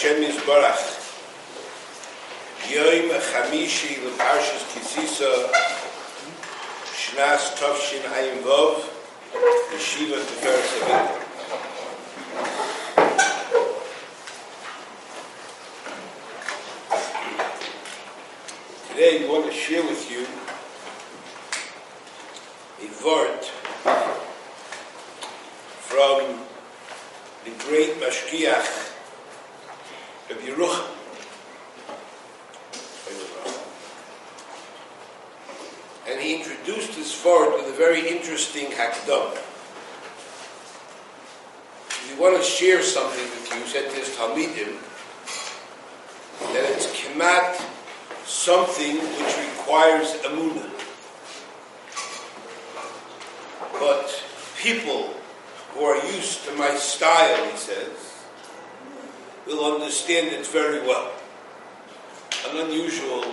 Hashem Chamishi L'Parshas Ki Sisa Shnas Tovshin Ayin Vov Yeshiva. Today we want to share with you a word from the great Mashgiach of Yerucham. And he introduced this forward with a very interesting hakdam. We want to share something with you, said this Talmidim, that it's kemat something which requires amunah. But people who are used to my style, he says, will understand it very well. An unusual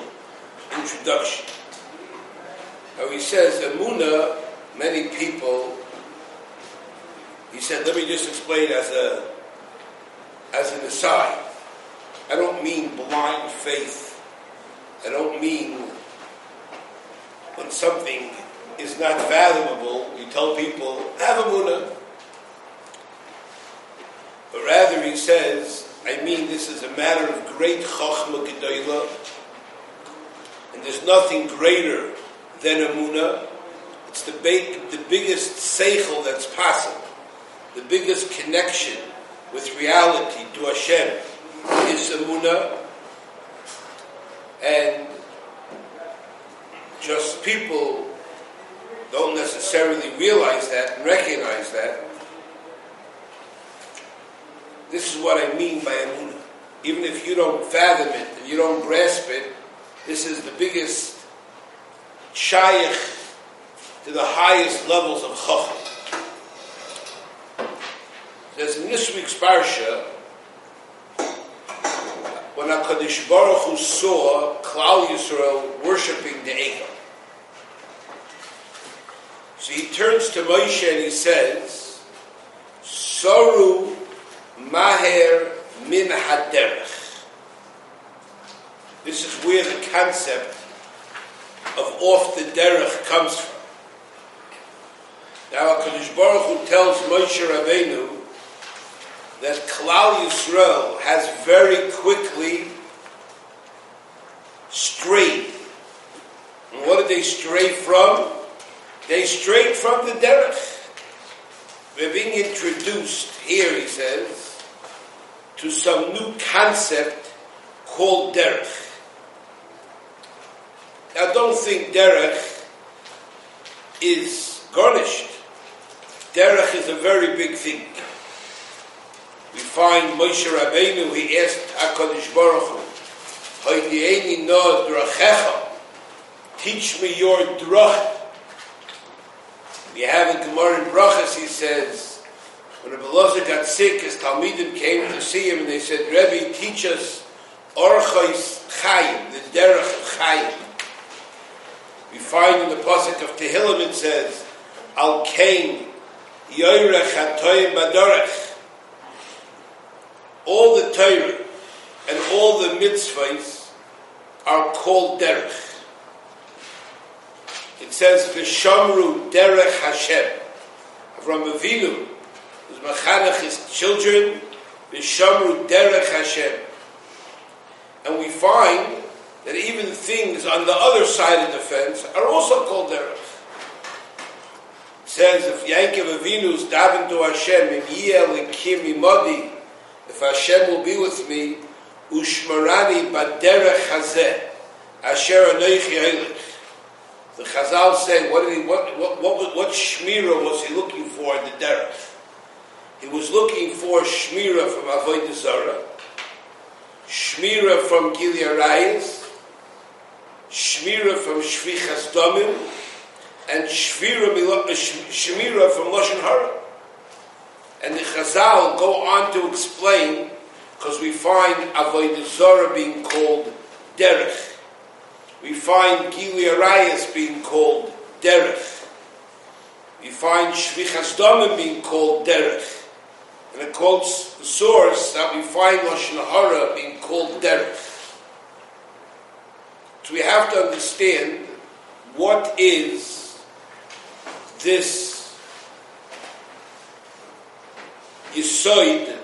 introduction. Now he says, Amuna, many people, he said, let me just explain as a as an aside. I don't mean blind faith. I don't mean when something is not fathomable, you tell people, have Amuna. But rather he says, I mean this is a matter of great Chachma Gedoyla, and there's nothing greater than Amuna. It's the, big, the biggest seichel that's possible, the biggest connection with reality to Hashem is Amuna, and just people don't necessarily realize that and recognize that. This is what I mean by Amunah. Even if you don't fathom it and you don't grasp it, this is the biggest shaykh to the highest levels of chacham. There's in this week's parsha, when HaKadosh Baruch Hu saw Klal Yisrael worshipping the Egel. So he turns to Moshe and he says, Soru Maher Min Haderech. This is where the concept of off the derech comes from. Now HaKadosh Baruch Hu tells Moshe Rabbeinu that Klal Yisrael has very quickly strayed. And what did they stray from? They strayed from the derech. We're being introduced here, he says, to some new concept called derech. Now, don't think derech is garnished. Derech is a very big thing. We find Moshe Rabbeinu, he asked HaKadosh Baruch Hu, teach me your drach. We have a Gemara in Brachas, he says, when Rebbe Loza got sick, his Talmidim came to see him and they said, Rebbe, teach us Orchos Chayim, the derech of Chayim. We find in the Pasuk of Tehillim it says, Al Kain Yoyrech HaToyim Badorech. All the Torah and all the mitzvahs are called derech. It says, V'shamru derech Hashem. From Avinu, who's Machanach his children, V'shamru derech Hashem. And we find that even things on the other side of the fence are also called derech. It says if Yankov Avinu's daven to Hashem, im yeh likim imodi, if Hashem will be with me, ushmarani baderech hazeh, asher anoichi eilich. The Chazal say, what did he, what, what, what, what shmira was he looking for in the derech? He was looking for shmira from Avodah Zarah, shmira from Giluy Arayis, Shmira from Shvichas Domim, and Shmira, uh, Shmira from Lashon Hara. And the Chazal go on to explain, because we find Avodah Zorah being called Derech. We find Arayas being called Derech. We find Shvichas Domim being called Derech. And it quotes the source that we find Lashon Hara being called Derech. So we have to understand what is this yisoid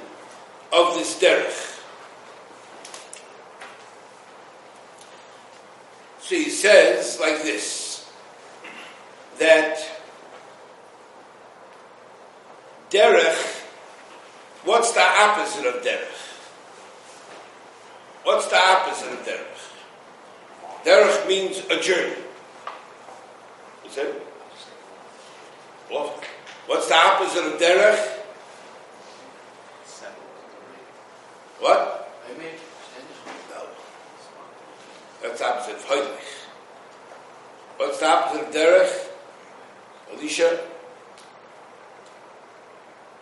of this derech. So he says like this that derech, what's the opposite of derech? What's the opposite of derech? Derech means a journey. Is it? What? What's the opposite of derech? What? No. That's the opposite of Heidrich. What's the opposite of derech? Alicia?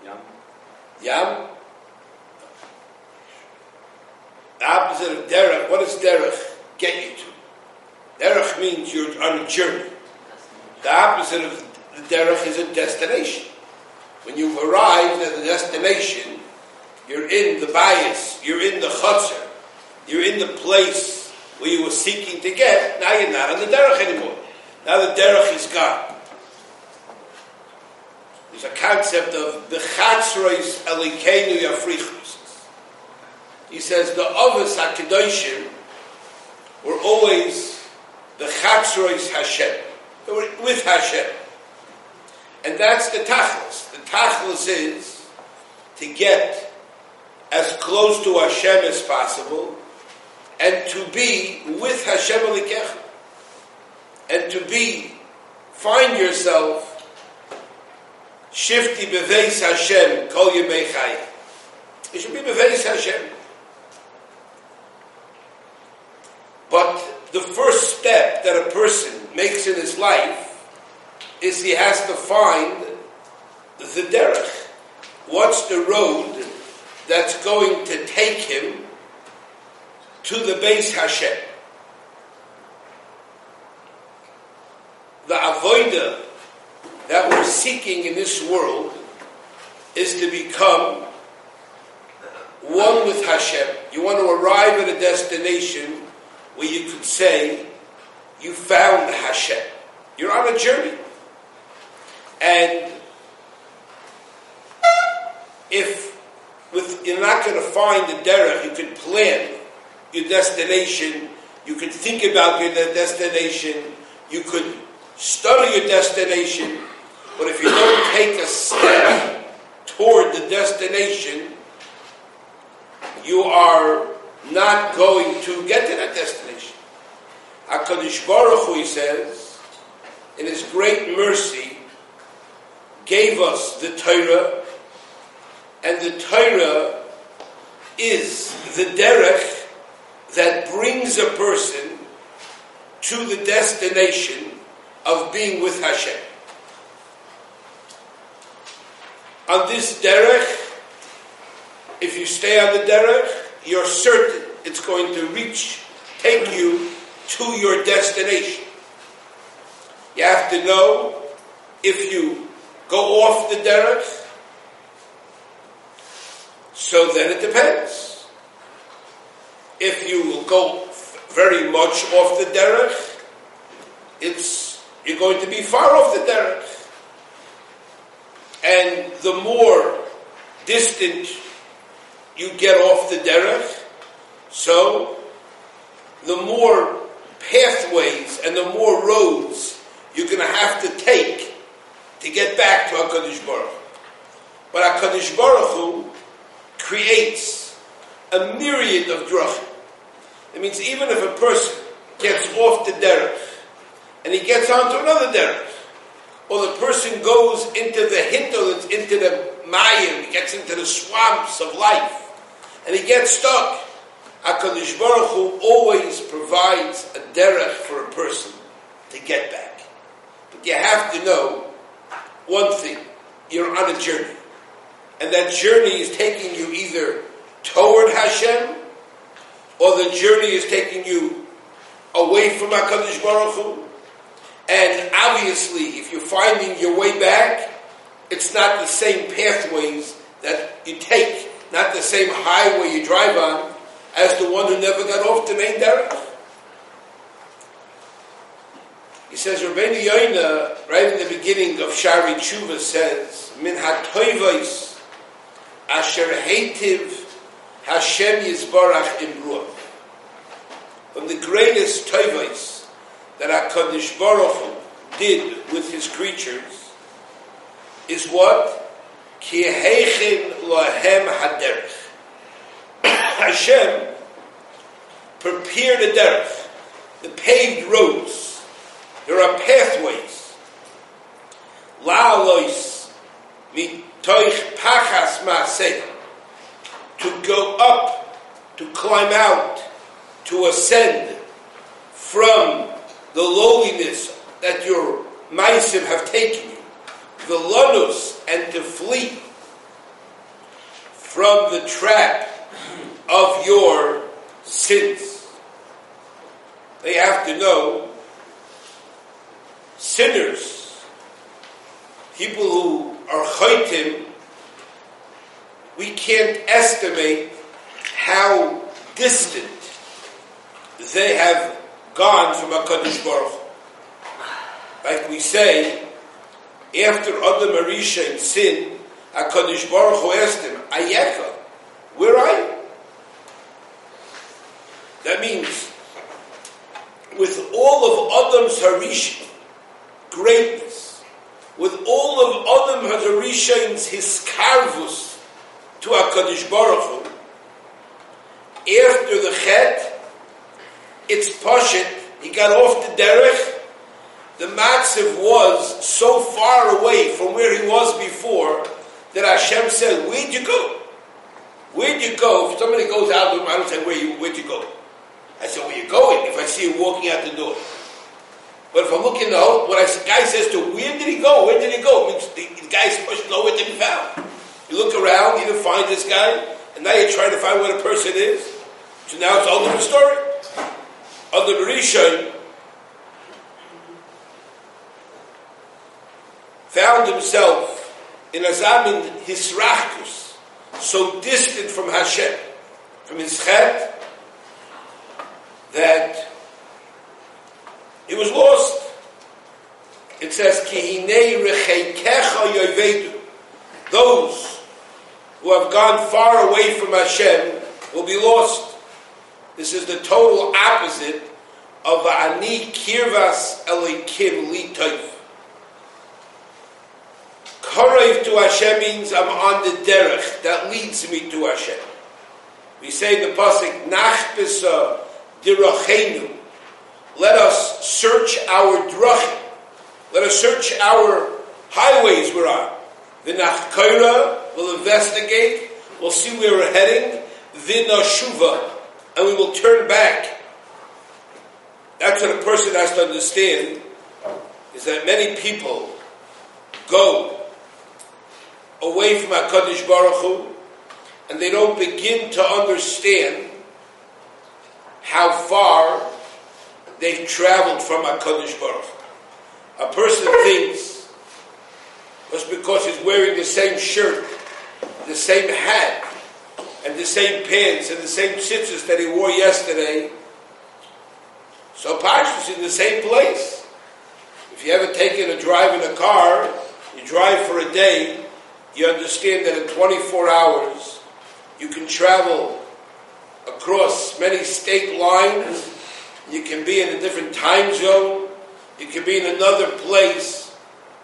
Yam. Yam? The opposite of derech, what does derech get you to? Derech means you're on a journey. The opposite of derech is a destination. When you've arrived at the destination, you're in the bias, you're in the chutzner, you're in the place where you were seeking to get. Now you're not on the derech anymore. Now the derech is gone. There's a concept of the chatzrois elikenu yafrichus. He says the avos hakedoshim were always the Chatzrois Hashem. They were with Hashem. And that's the Tachlis. The Tachlis is to get as close to Hashem as possible and to be with Hashem Alikech. And to be, find yourself Shifti beveis Hashem kol yemei chayim. It should be beveis Hashem. But the first step that a person makes in his life is he has to find the derech. What's the road that's going to take him to the base Hashem? The avoida that we're seeking in this world is to become one with Hashem. You want to arrive at a destination where you could say you found Hashem. You're on a journey. And if with, you're not going to find the derech, you can plan your destination, you could think about your destination, you could study your destination, but if you don't take a step toward the destination, you are not going to get to that destination. HaKadosh Baruch Hu, he says, in his great mercy, gave us the Torah, and the Torah is the derech that brings a person to the destination of being with Hashem. On this derech, if you stay on the derech, you're certain it's going to reach, take you to your destination. You have to know if you go off the derech, so then it depends. If you will go very much off the derech, it's you're going to be far off the derech. And the more distant you get off the derech, so the more pathways and the more roads you're going to have to take to get back to HaKadosh Baruch But HaKadosh Baruch Hu creates a myriad of drachim. It means even if a person gets off the derech and he gets onto another derech, or the person goes into the hinterlands, into the mayim, gets into the swamps of life, and he gets stuck. HaKadosh Baruch Hu always provides a derech for a person to get back. But you have to know one thing. You're on a journey. And that journey is taking you either toward Hashem, or the journey is taking you away from HaKadosh Baruch Hu. And obviously, if you're finding your way back, it's not the same pathways that you take, not the same highway you drive on, as the one who never got off the main derech. He says, Rabbeinu Yoina, right in the beginning of Shaarei Tshuva, says, Min ha'toivos asher heitiv Hashem Yisbarach Imruah. From the greatest toivos that HaKadosh Baruch Hu did with his creatures is what? Ki heichin lahem haderech. Hashem prepared a derech, the paved roads. There are pathways. La'alois mitoich pachas ma'aseh. To go up, to climb out, to ascend from the lowliness that your maisim have taken you, the lonus, and to flee from the trap of your sins. They have to know sinners, people who are chaytim, we can't estimate how distant they have gone from HaKadosh Baruch Like we say, after Adam HaRishon in sin, HaKadosh Baruch Hu asked him, Ayeka, where are you? That means, with all of Adam's HaRishon, greatness, with all of Adam HaRishon's his carvus to HaKadosh Baruch Hu, after the Chet, it's Pashit, he got off the derech, the Matziv was so far away from where he was before that Hashem said, Where'd you go? Where'd you go? If somebody goes out, I don't say, Where you, Where'd you go? I said, Where you going? If I see you walking out the door. But if I'm looking out, when a guy says to, Where did he go? Where did he go? Means the, the guy's supposed to know where to be found. You look around, you didn't find this guy, and now you're trying to find where the person is. So now it's all different story. Other Rishon, found himself in a Azamin Hisrachkus, so distant from Hashem, from his chet, that he was lost. It says, yovedu. Those who have gone far away from Hashem will be lost. This is the total opposite of Ani Kirvas Elikim Li Korev to Hashem means I'm on the derech that leads me to Hashem. We say the pasuk Nachbisa dirachenu. Let us search our drachim. Let us search our highways we're on. The Nachkaira will investigate. We'll see where we're heading. Vinashuva, and we will turn back. That's what a person has to understand. Is that many people go away from HaKadosh Baruch Hu, and they don't begin to understand how far they've traveled from HaKadosh Baruch Hu. A person thinks just because he's wearing the same shirt, the same hat, and the same pants and the same tzitzis that he wore yesterday, so Pashtus in the same place. If you ever taken a drive in a car, you drive for a day, you understand that in 24 hours you can travel across many state lines, you can be in a different time zone, you can be in another place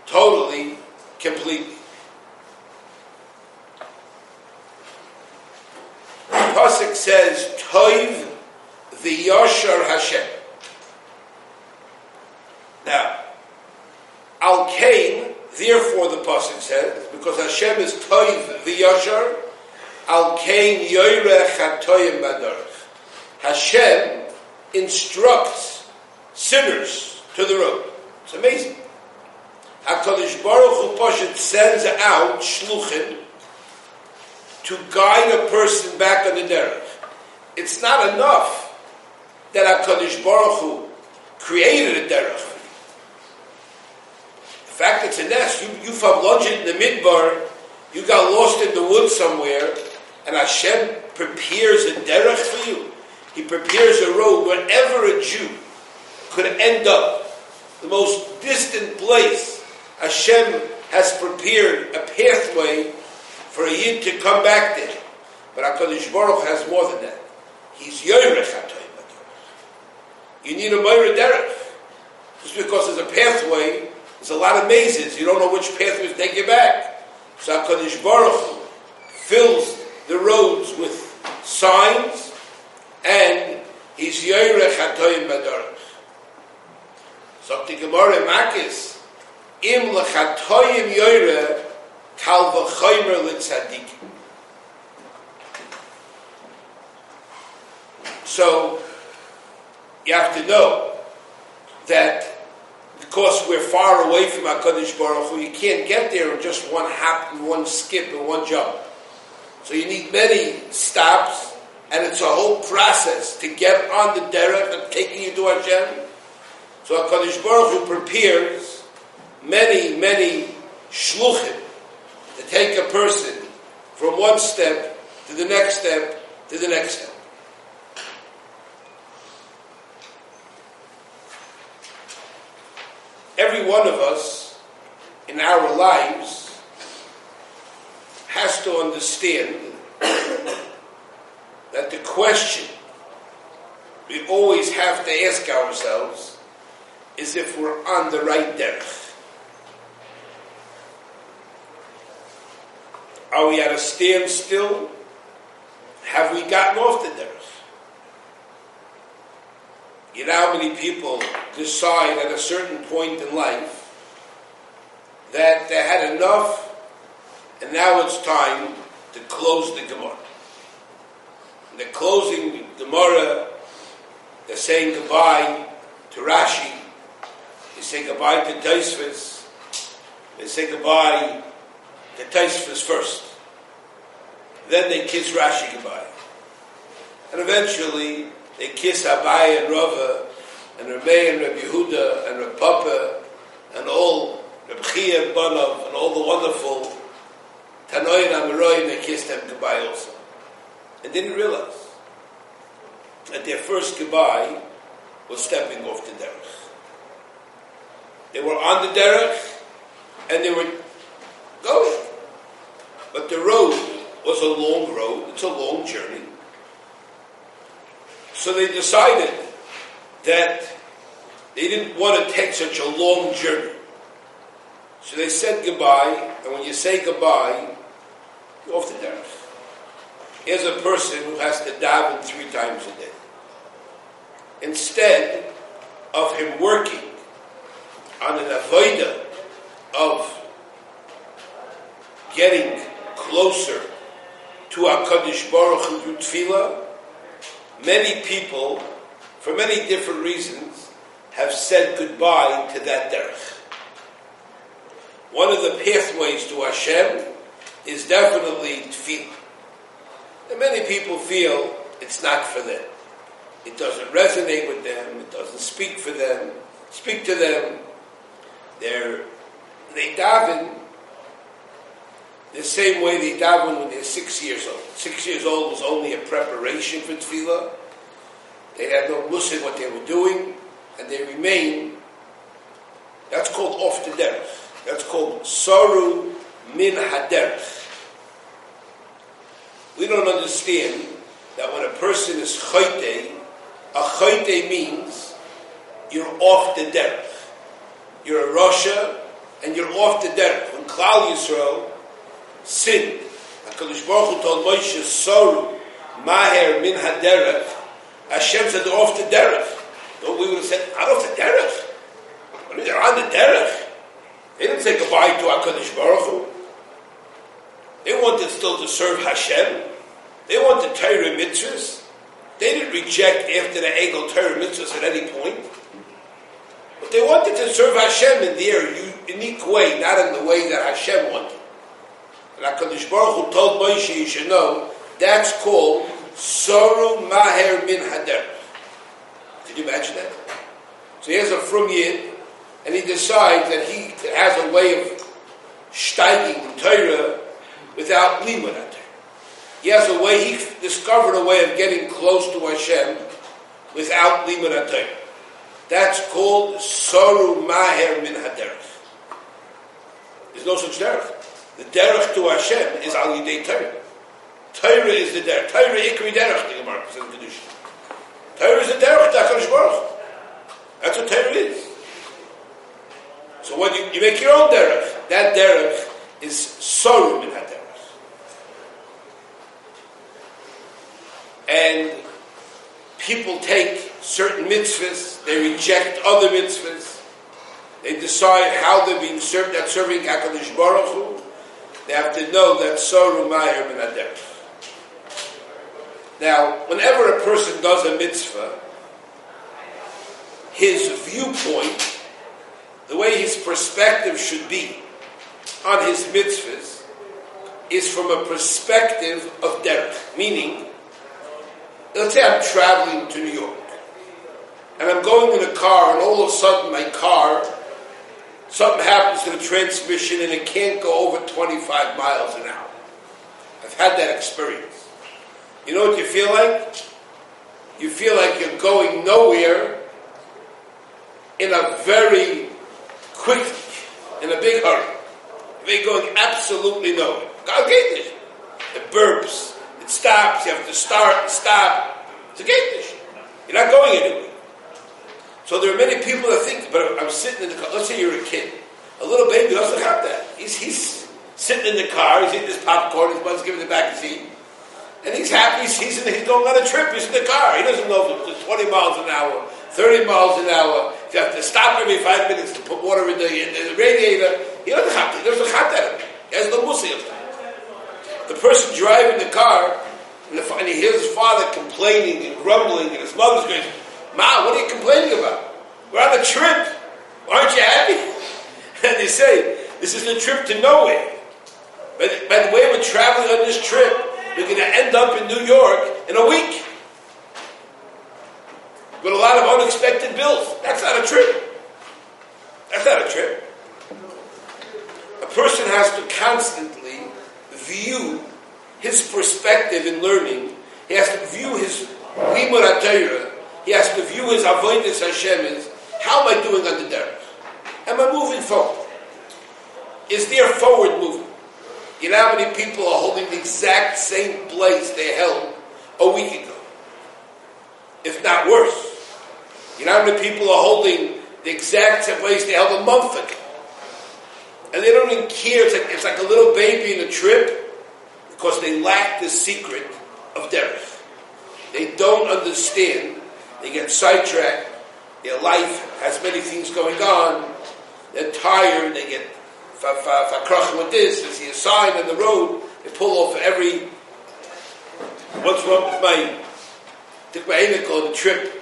totally, completely. The Pasuk says, Toiv the Yashar Hashem. Now, Al Kain Therefore, the pasuk says, because Hashem is toiv v'yashar, al kain yoyrech hatoyim badarach. Hashem instructs sinners to the road. It's amazing. Hakadosh Baruch Hu Pashat sends out shluchim to guide a person back on the derech. It's not enough that Hakadosh Baruch Hu created a derech fact it's a nest, you, you have in the midbar, You got lost in the woods somewhere, and Hashem prepares a derech for you. He prepares a road wherever a Jew could end up, the most distant place. Hashem has prepared a pathway for a yid to come back there. But HaKadosh Baruch has more than that. He's Yoyrech HaToyim You need a Moira Derech. Just because there's a pathway, there's a lot of mazes. You don't know which pathway to take you back. So HaKadosh Baruch fills the roads with signs, and he's Yoyrech HaToyim Badarach. So the Gemara Makis, Im L'chatoyim Yoyrech, Kal V'choymer L'tzadikim. So, you have to know that because we're far away from HaKadosh Baruch Hu, you can't get there in just one hop, and one skip, and one jump. So you need many stops, and it's a whole process to get on the derech and taking you to Hashem. So HaKadosh Baruch Hu prepares many, many shluchim to take a person from one step to the next step to the next step. every one of us in our lives has to understand that the question we always have to ask ourselves is if we're on the right derech. Are we at a standstill? Have we gotten off the derech? You know how many people decide at a certain point in life that they had enough and now it's time to close the Gemara. And they're closing the Gemara, they're saying goodbye to Rashi, they say goodbye to Taisvis, they say goodbye to Taisvis first. Then they kiss Rashi goodbye. And eventually they kiss Abai and Rava, and Rabbi and Rabbi Yehuda, and Rabbi Papa, and all, Rabbi Chia and Banov, and all the wonderful Tanoi and Amaroi, they kissed them goodbye also. And didn't realize that their first goodbye was stepping off the derech. They were on the derech, and they were going. But the road was a long road, it's a long journey. So they decided that they didn't want to take such a long journey. So they said goodbye, and when you say goodbye, you're off the derech. Here's a person who has to daven three times a day. Instead of him working on an avodah of getting closer to HaKadosh Baruch Hu through tefillah, many people, for many different reasons, have said goodbye to that derech. One of the pathways to Hashem is definitely tefillah. And many people feel it's not for them. It doesn't resonate with them. It doesn't speak for them. Speak to them. They're they daven the same way they daven when they're six years old. Six years old was only a preparation for tefillah. They had no mussar what they were doing, and they remain. That's called off the derech. That's called saru min haderech. We don't understand that when a person is chayte, a chayte means you're off the derech. You're a rasha, and you're off the derech. When Klal Yisrael sinned. HaKadosh Baruch Hu told Moshe, Soru, Maher min haderech. Hashem said, they're off the derech. No, we would have said, not off the derech. I mean, they're on the derech. They didn't say goodbye to HaKadosh Baruch Hu. They wanted still to serve Hashem. They wanted Torah mitzvahs. They didn't reject after the Egel Torah mitzvahs at any point. But they wanted to serve Hashem in their unique way, not in the way that Hashem wanted. And Baruch Hu told Moshe, you should know, that's called Soru Maher Min Hader. Could you imagine that? So he has a from Yid, and he decides that he has a way of steiging Torah without limud He has a way, he discovered a way of getting close to Hashem without limud That's called soru maher min haderech. There's no such derech. The derech to Hashem is al yidei Torah. Torah is the derech. Torah ikri derech, the Gemara says in Kedusha. Torah is the derech to HaKadosh Baruch That's what Torah is. So when you, you make your own derech, that derech is sorum in that derech. And people take certain mitzvahs, they reject other mitzvahs, they decide how they're being served, that serving HaKadosh Baruch Hu. They have to know that Soru Mayer Ben Now, whenever a person does a mitzvah, his viewpoint, the way his perspective should be on his mitzvahs, is from a perspective of derech. Meaning, let's say I'm traveling to New York, and I'm going in a car, and all of a sudden my car something happens to the transmission and it can't go over 25 miles an hour. I've had that experience. You know what you feel like? You feel like you're going nowhere in a very quick, in a big hurry. You're going absolutely nowhere. Okay, it burps, it stops, you have to start and stop. It's a gate You're not going anywhere. So there are many people that think, but I'm sitting in the car. Let's say you're a kid. A little baby doesn't have that. He's, he's sitting in the car, he's eating his popcorn, his mother's giving the back seat. And he's happy, he's, he's, in, he's going on a trip, he's in the car. He doesn't know if it's 20 miles an hour, 30 miles an hour. You have to stop every five minutes to put water in the, in the radiator. He doesn't have to, he doesn't have that. He has no. The person driving the car, and, the, and he hears his father complaining and grumbling, and his mother's going, Ma, what are you complaining about? We're on a trip. Aren't you happy? And they say, this is a trip to nowhere. By the, by the way we're traveling on this trip, we're going to end up in New York in a week. With a lot of unexpected bills. That's not a trip. That's not a trip. A person has to constantly view his perspective in learning. He has to view his limud he has to view his avoidance Hashem is, how am I doing on the derech? Am I moving forward? Is there forward movement? You know how many people are holding the exact same place they held a week ago? If not worse. You know how many people are holding the exact same place they held a month ago? And they don't even care. It's like, it's like a little baby in a trip because they lack the secret of derech. They don't understand they get sidetracked, their life has many things going on, they're tired, they get fakroch with this, they see a sign on the road, they pull off every, once with my, took my Amical on a trip,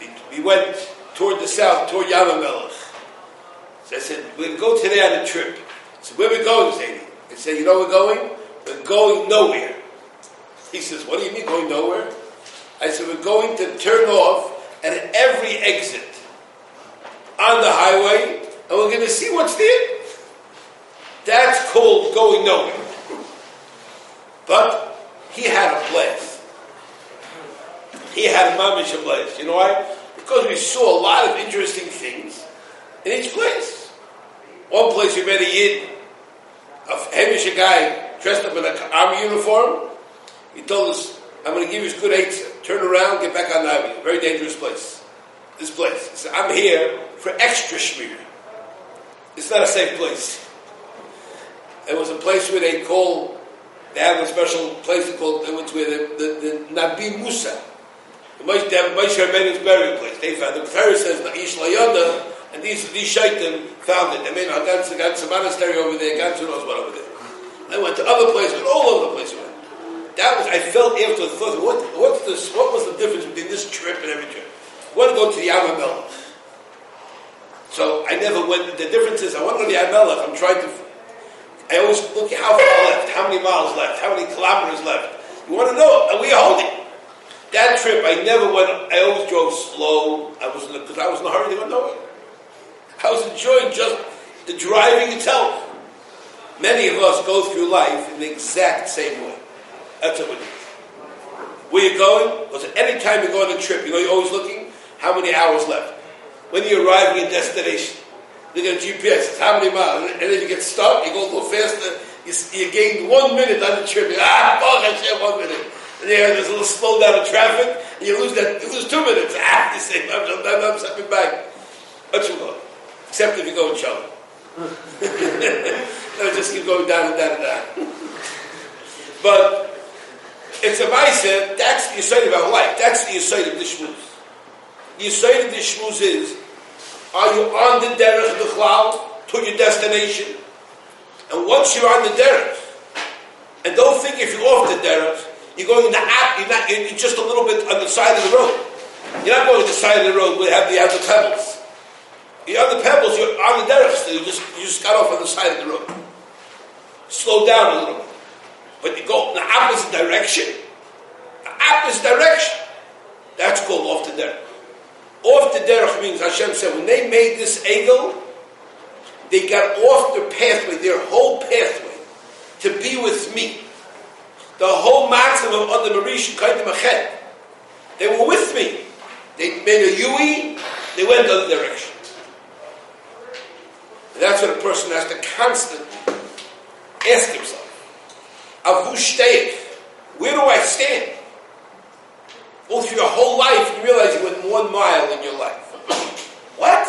we, we went toward the south, toward Yam HaMelach. So I said, to go today on a trip. So where are we going, Zadie? I said, you know we're going? We're going nowhere. He says, what do you mean going nowhere? I said, we're going to turn off at every exit on the highway, and we're going to see what's there. That's called going nowhere. But he had a blast. He had a mamish a blast. You know why? Because we saw a lot of interesting things in each place. One place we met a yid, a Hamish guy dressed up in an army uniform. He told us, I'm going to give you a good eight. Turn around, get back on the highway. Very dangerous place. This place. I'm here for extra shmir. It's not a safe place. It was a place where they call, they have a special place called, it was where the, the, the Nabi Musa, the Moshe Rabbeinu's burial place. They found it. The Torah says, Na'ish Layanda, and these, these shaitan found it. They made a monastery over there, got Gansu knows what over there. I went to other places, all over the place that was I felt after the thought. What what's this? What was the difference between this trip and every trip? I want to go to the Yam HaMelach. So I never went. The difference is I want to go to the. I'm trying to. I always look how far left, how many miles left, how many kilometers left. You want to know? Are we holding? That trip, I never went. I always drove slow. I was because I was in a hurry to go nowhere. I was enjoying just the driving itself. Many of us go through life in the exact same way. That's what we do. Where you going? Because any time you go on a trip, you know you're always looking how many hours left. When you arrive at your destination, look at GPS, it's how many miles. And if you get stuck, you go a little faster, you, you gain one minute on the trip. You, ah, fuck, I said one minute. And yeah, there's a little slow down of traffic, and you lose that, you lose two minutes. Ah, you say, I'm, I'm, I'm, I'm stepping back. That's what Except if you go in trouble. no, just keep going down and down and down. but it's a mindset, eh? that's the side of our life. That's the side of the shmuz. The side of the shmuz is, are you on the derech cloud to your destination? And once you're on the derech, and don't think if you're off the derech, you're going in the app, you're, not, you're just a little bit on the side of the road. You're not going to the side of the road where you have the, have the pebbles. You're on the pebbles, you're on the derech, so you just, you just got off on the side of the road. Slow down a little bit. But you go in the opposite direction. The opposite direction. That's called off the derech. Off the derech means Hashem said when they made this egel, they got off their pathway, their whole pathway, to be with me. The whole maximum of the Marisha Kaidim. They were with me. They made a yui, they went the other direction. That's what a person has to constantly ask himself. Avushtaik. Where do I stand? Well, through your whole life, you realize you went one mile in your life. what?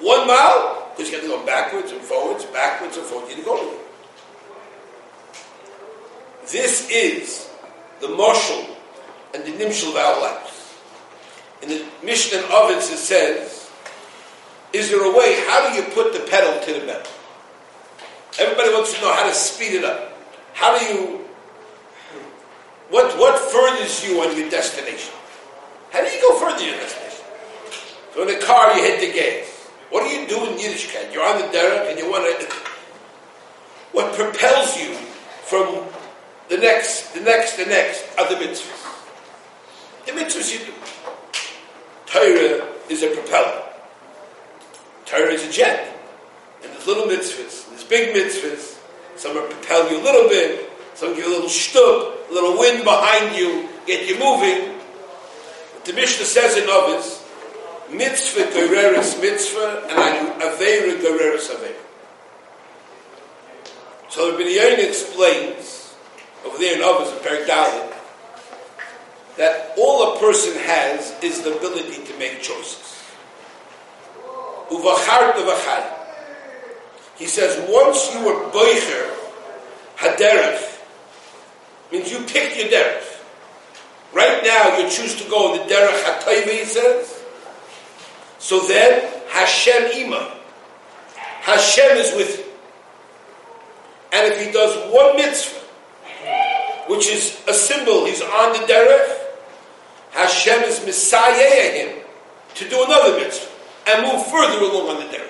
One mile? Because you have to go backwards and forwards, backwards and forwards. You didn't go anywhere. This is the mashal and the nimshal of our lives. In the Mishnah of it says, is there a way, how do you put the pedal to the metal? Everybody wants to know how to speed it up. How do you, what, what furthers you on your destination? How do you go further your destination? So in the car, you hit the gas. What do you do in Yiddishkeit? You're on the derech and you want to, what propels you from the next, the next, the next are the mitzvahs. The mitzvahs you do. Torah is a propeller. Torah is a jet. And there's little mitzvahs, there's big mitzvahs. Some propel you a little bit, some give you a little shtub, a little wind behind you, get you moving. But the Mishnah says in Ovis, mitzvah gereris mitzvah, and avera gereris avera. So the Binyayin explains, over there in Ovis, in Perek that all a person has is the ability to make choices. Uvachar v'char. He says, once you are boicher, haderech, means you pick your derech. Right now, you choose to go in the derech hatayva, he says. So then, Hashem ima. Hashem is with you. And if he does one mitzvah, which is a symbol, he's on the derech, Hashem is messiah him to do another mitzvah and move further along on the derech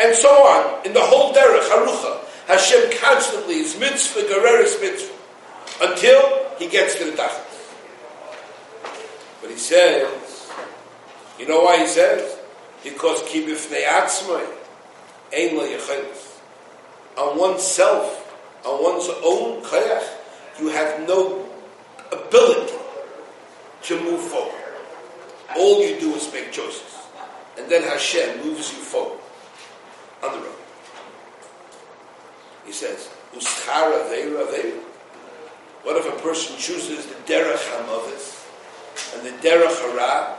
and so on. In the whole derech, Harucha, Hashem constantly is mitzvah, gereris mitzvah, until he gets to the tachlis. But he says, you know why he says? Because kibifnei atzmai, ein lo On oneself, on one's own kayach, you have no ability to move forward. All you do is make choices. And then Hashem moves you forward on the road. He says, Uschara veira veira. What if a person chooses the derech hamavis and the derech hara,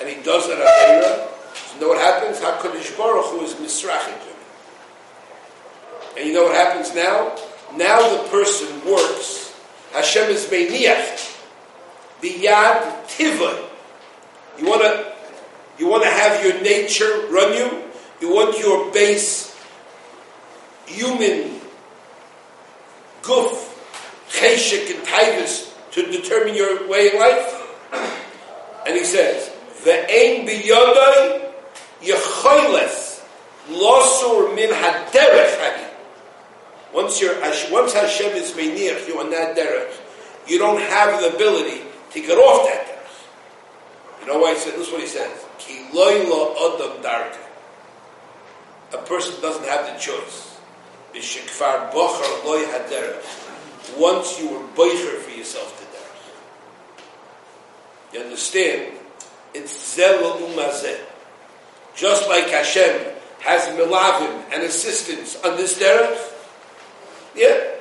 and he does that aveira? You know what happens? Hakadosh Baruch Hu is misrachim. And you know what happens now? Now the person works. Hashem is meiniach. The yad tiva. You want to you want to have your nature run you? You want your base human goof, cheshik, and tivus to determine your way in life? And he says, Ve'ein biyodai yechoiles losur min haderech once you're, once Hashem is meiniach you on that derech, you don't have the ability to get off that derech. You know why he said, this is what he says, Ki loyla adam darka. A person doesn't have the choice. Once you were boicher for yourself to derech. You understand? It's zel umazeh. Just like Hashem has milavim and assistants on this derech, yeah,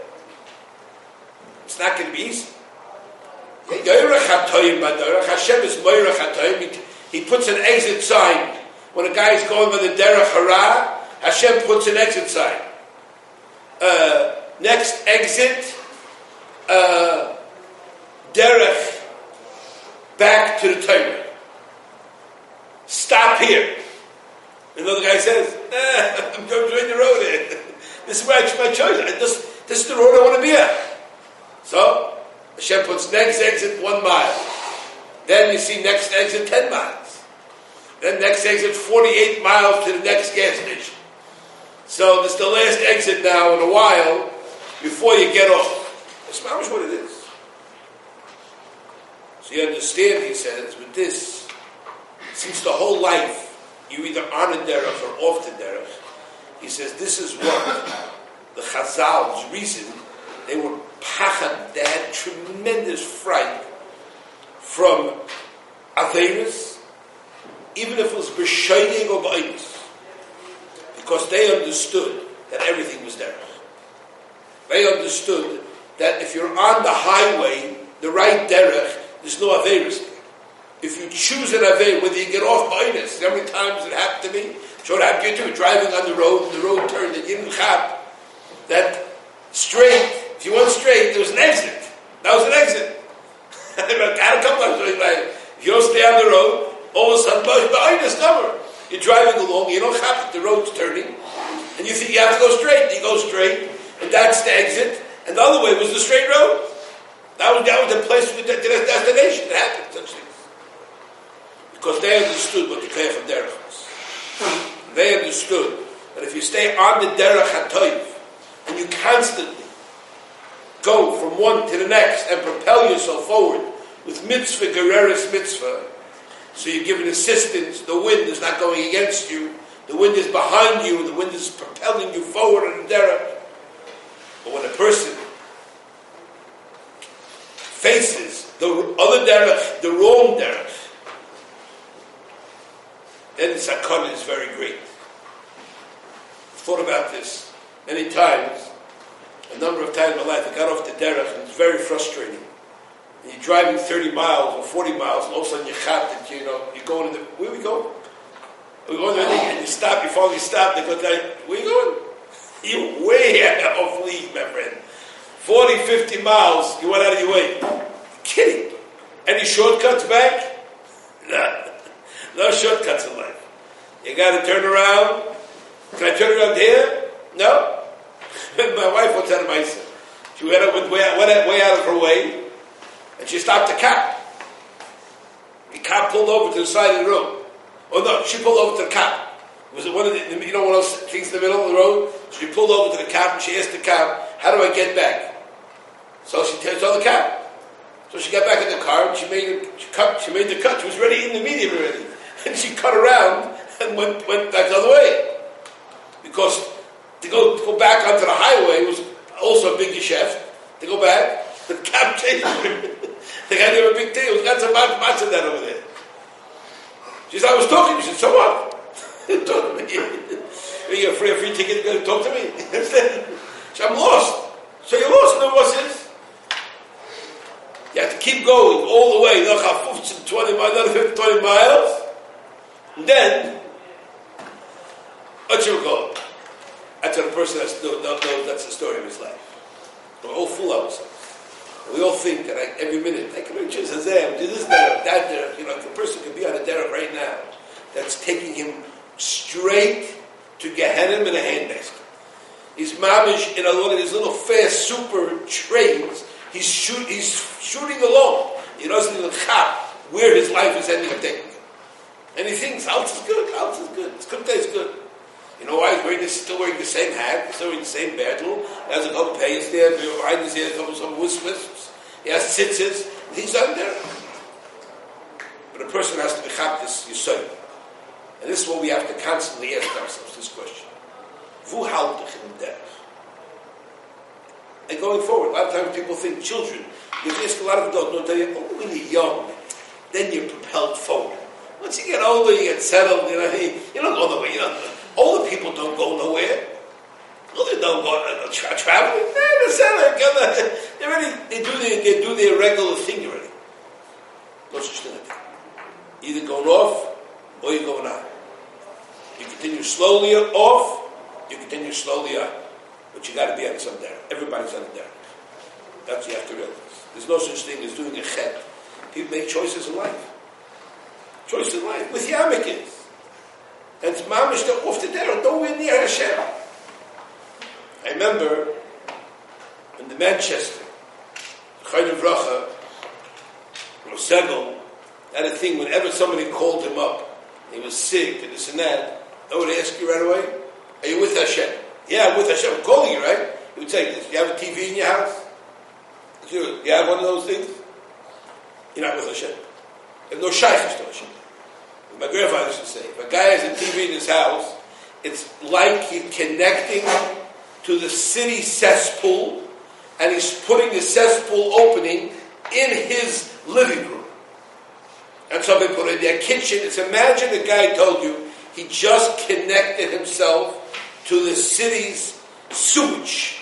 it's not going to be easy. Hashem is He puts an exit sign. When a guy is going by the Derech Hara, Hashem puts an exit sign. Uh, next exit, uh, Derech, back to the Torah. Stop here. And the other guy says, eh, I'm going to join the road here. this is where I my choice. This, this is the road I want to be at. So, Hashem puts next exit one mile. Then you see next exit 10 miles. Then next exit 48 miles to the next gas station. So this is the last exit now in a while before you get off. That's much what it is. So you understand, he says, with this, since the whole life you either on a derech or off the derech, he says this is what the Chazal's reason they were pachad, they had tremendous fright from Averis, even if it was b'shaying or b'ayis, because they understood that everything was there. They understood that if you're on the highway, the right derech, there's no Averis If you choose an Aver, whether you get off b'ayis, how many times it happened to me? Sure, have you too, driving on the road, the road turned, and you didn't have that straight if you went straight, there was an exit. That was an exit. I had a couple of times like, if you don't stay on the road, all of a sudden, this number. You're driving along, you don't have it, the road's turning, and you think you have to go straight. and You go straight, and that's the exit, and the other way was the straight road. That was, that was the place, with the destination. It happened, such things. Because they understood what the Kayach of Derech was. They understood that if you stay on the Derech HaToiv, and you constantly go from one to the next and propel yourself forward with mitzvah, goreres mitzvah. So you're given assistance. The wind is not going against you. The wind is behind you. The wind is propelling you forward in the derech. But when a person faces the other derech, the wrong derech, then the sakana is very great. I've thought about this many times a number of times in my life, I got off the derech, and it's very frustrating. You're driving 30 miles or 40 miles, and all of a sudden you chat that, you know, you're going to the, where we going? We're going there, and you stop, you finally stop, they go, where you going? You're way out of league, my friend. 40, 50 miles, you went out of your way. You're kidding. Any shortcuts back? No. No shortcuts in life. You got to turn around. Can I turn around here? No. my wife was telling my she went, way, went way out of her way, and she stopped the cop. The cop pulled over to the side of the road. Oh no, she pulled over to the cop. Was it one of the, you know, one of those things in the middle of the road? She pulled over to the cop and she asked the cop, how do I get back? So she told the cop. So she got back in the car and she made, she cut, she made the cut. She was ready in the medium already. And she cut around and went, went back the other way. Because to go to go back onto the highway was also a big geschäft. To go back, the him. the guy did a big. It was got some of that over there. She said, I was talking. She said, so what? talk to me. Are you free, free ticket to talk to me? said, I'm lost. So you're lost, no what's this? You have to keep going all the way, 20 miles, another 20 miles. And then, you go? That's a person has to know, that's the story of his life. We're all full of. We all think that I, every minute, I can Shazam, do this, that, that, you know, a person can be on a derech right now that's taking him straight to Gehenna in a handbasket. He's mamish in a lot of these little fast super trains. He's, shoot, he's shooting along. He doesn't even chap where his life is ending up taking him. And he thinks, Alt is good, Alt is good, good, it's good. You know why he's wearing this, still wearing the same hat, still wearing the same battle. He has a couple of pants there, behind his ear, a couple of wisps. He has tzitzis. He's under. But a person has to be chaptis yisod. And this is what we have to constantly ask ourselves, this question. Vu in derech. And going forward, a lot of times people think children, you ask a lot of adults, don't tell you, oh, when you're young, then you're propelled forward. Once you get older, you get settled, you know, you don't go nowhere, you know, older people don't go nowhere. Older don't go tra- traveling. They're settled, they're ready, they do their, they do their regular thing already. No such thing. Either going off, or you're going on. You continue slowly off, you continue slowly on. But you got to be on some derech. Everybody's on derech. That's what you have to realize. There's no such thing as doing a chet. People make choices in life. Choices in life. With Yamikins. And mamish the derech. Don't win near Hashem. I remember in the Manchester, Chayin Vracha, Rosegel, had a thing whenever somebody called him up, he was sick and this and that, I would ask you right away, are you with Hashem? Yeah, I'm with Hashem. I'm calling you, right? He would say this. You have a TV in your house? You have one of those things? You're not with Hashem. You have no shaykhs to Hashem. My grandfather used to say, if a guy has a TV in his house, it's like he's connecting to the city cesspool, and he's putting the cesspool opening in his living room. And some people put it in their kitchen. It's imagine the guy told you he just connected himself to the city's sewage.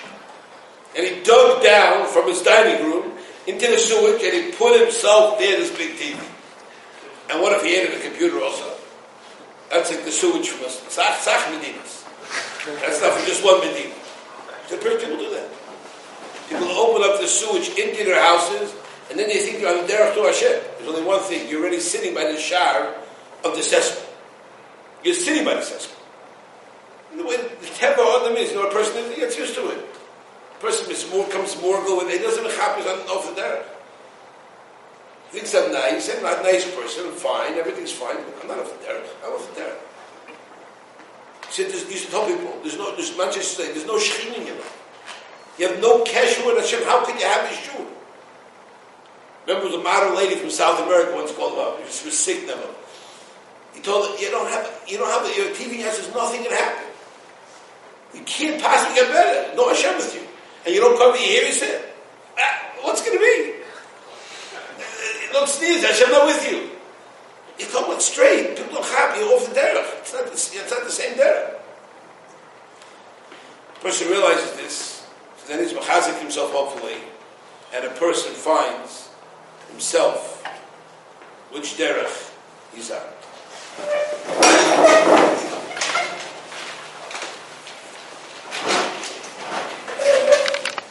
And he dug down from his dining room into the sewage and he put himself there, this big TV. And what if he added a computer also? That's like the sewage from us. Sach, Medinas. That's not for just one Medina. The people do that. People open up the sewage into their houses and then they think they're on derech to Hashem. There's only one thing. You're already sitting by the shower of the cesspool. You're sitting by the cesspool. The way the teva on them is, you know, a person he gets used to it. A person is more comes more go and he doesn't have on off the derech. Thinks I'm nice, I'm not a nice person, fine, everything's fine. I'm not off the. I'm the derech. He said, you should tell people, there's no, there's much say, there's no shechina in your life. You have no kesher with Hashem. How can you have a shul? Remember, a modern lady from South America once called up. She was sick never. He told her, "You don't have, you don't have your TV has. There's nothing can happen. You can't possibly get better. No Hashem with you, and you don't come. He said, ah, "What's going to be? Don't sneeze. Hashem not with you." You come it straight. People don't have you off the derech. It's not the, it's not the same derech. person realizes this, then he's machazik himself hopefully, and a person finds himself which derech he's on.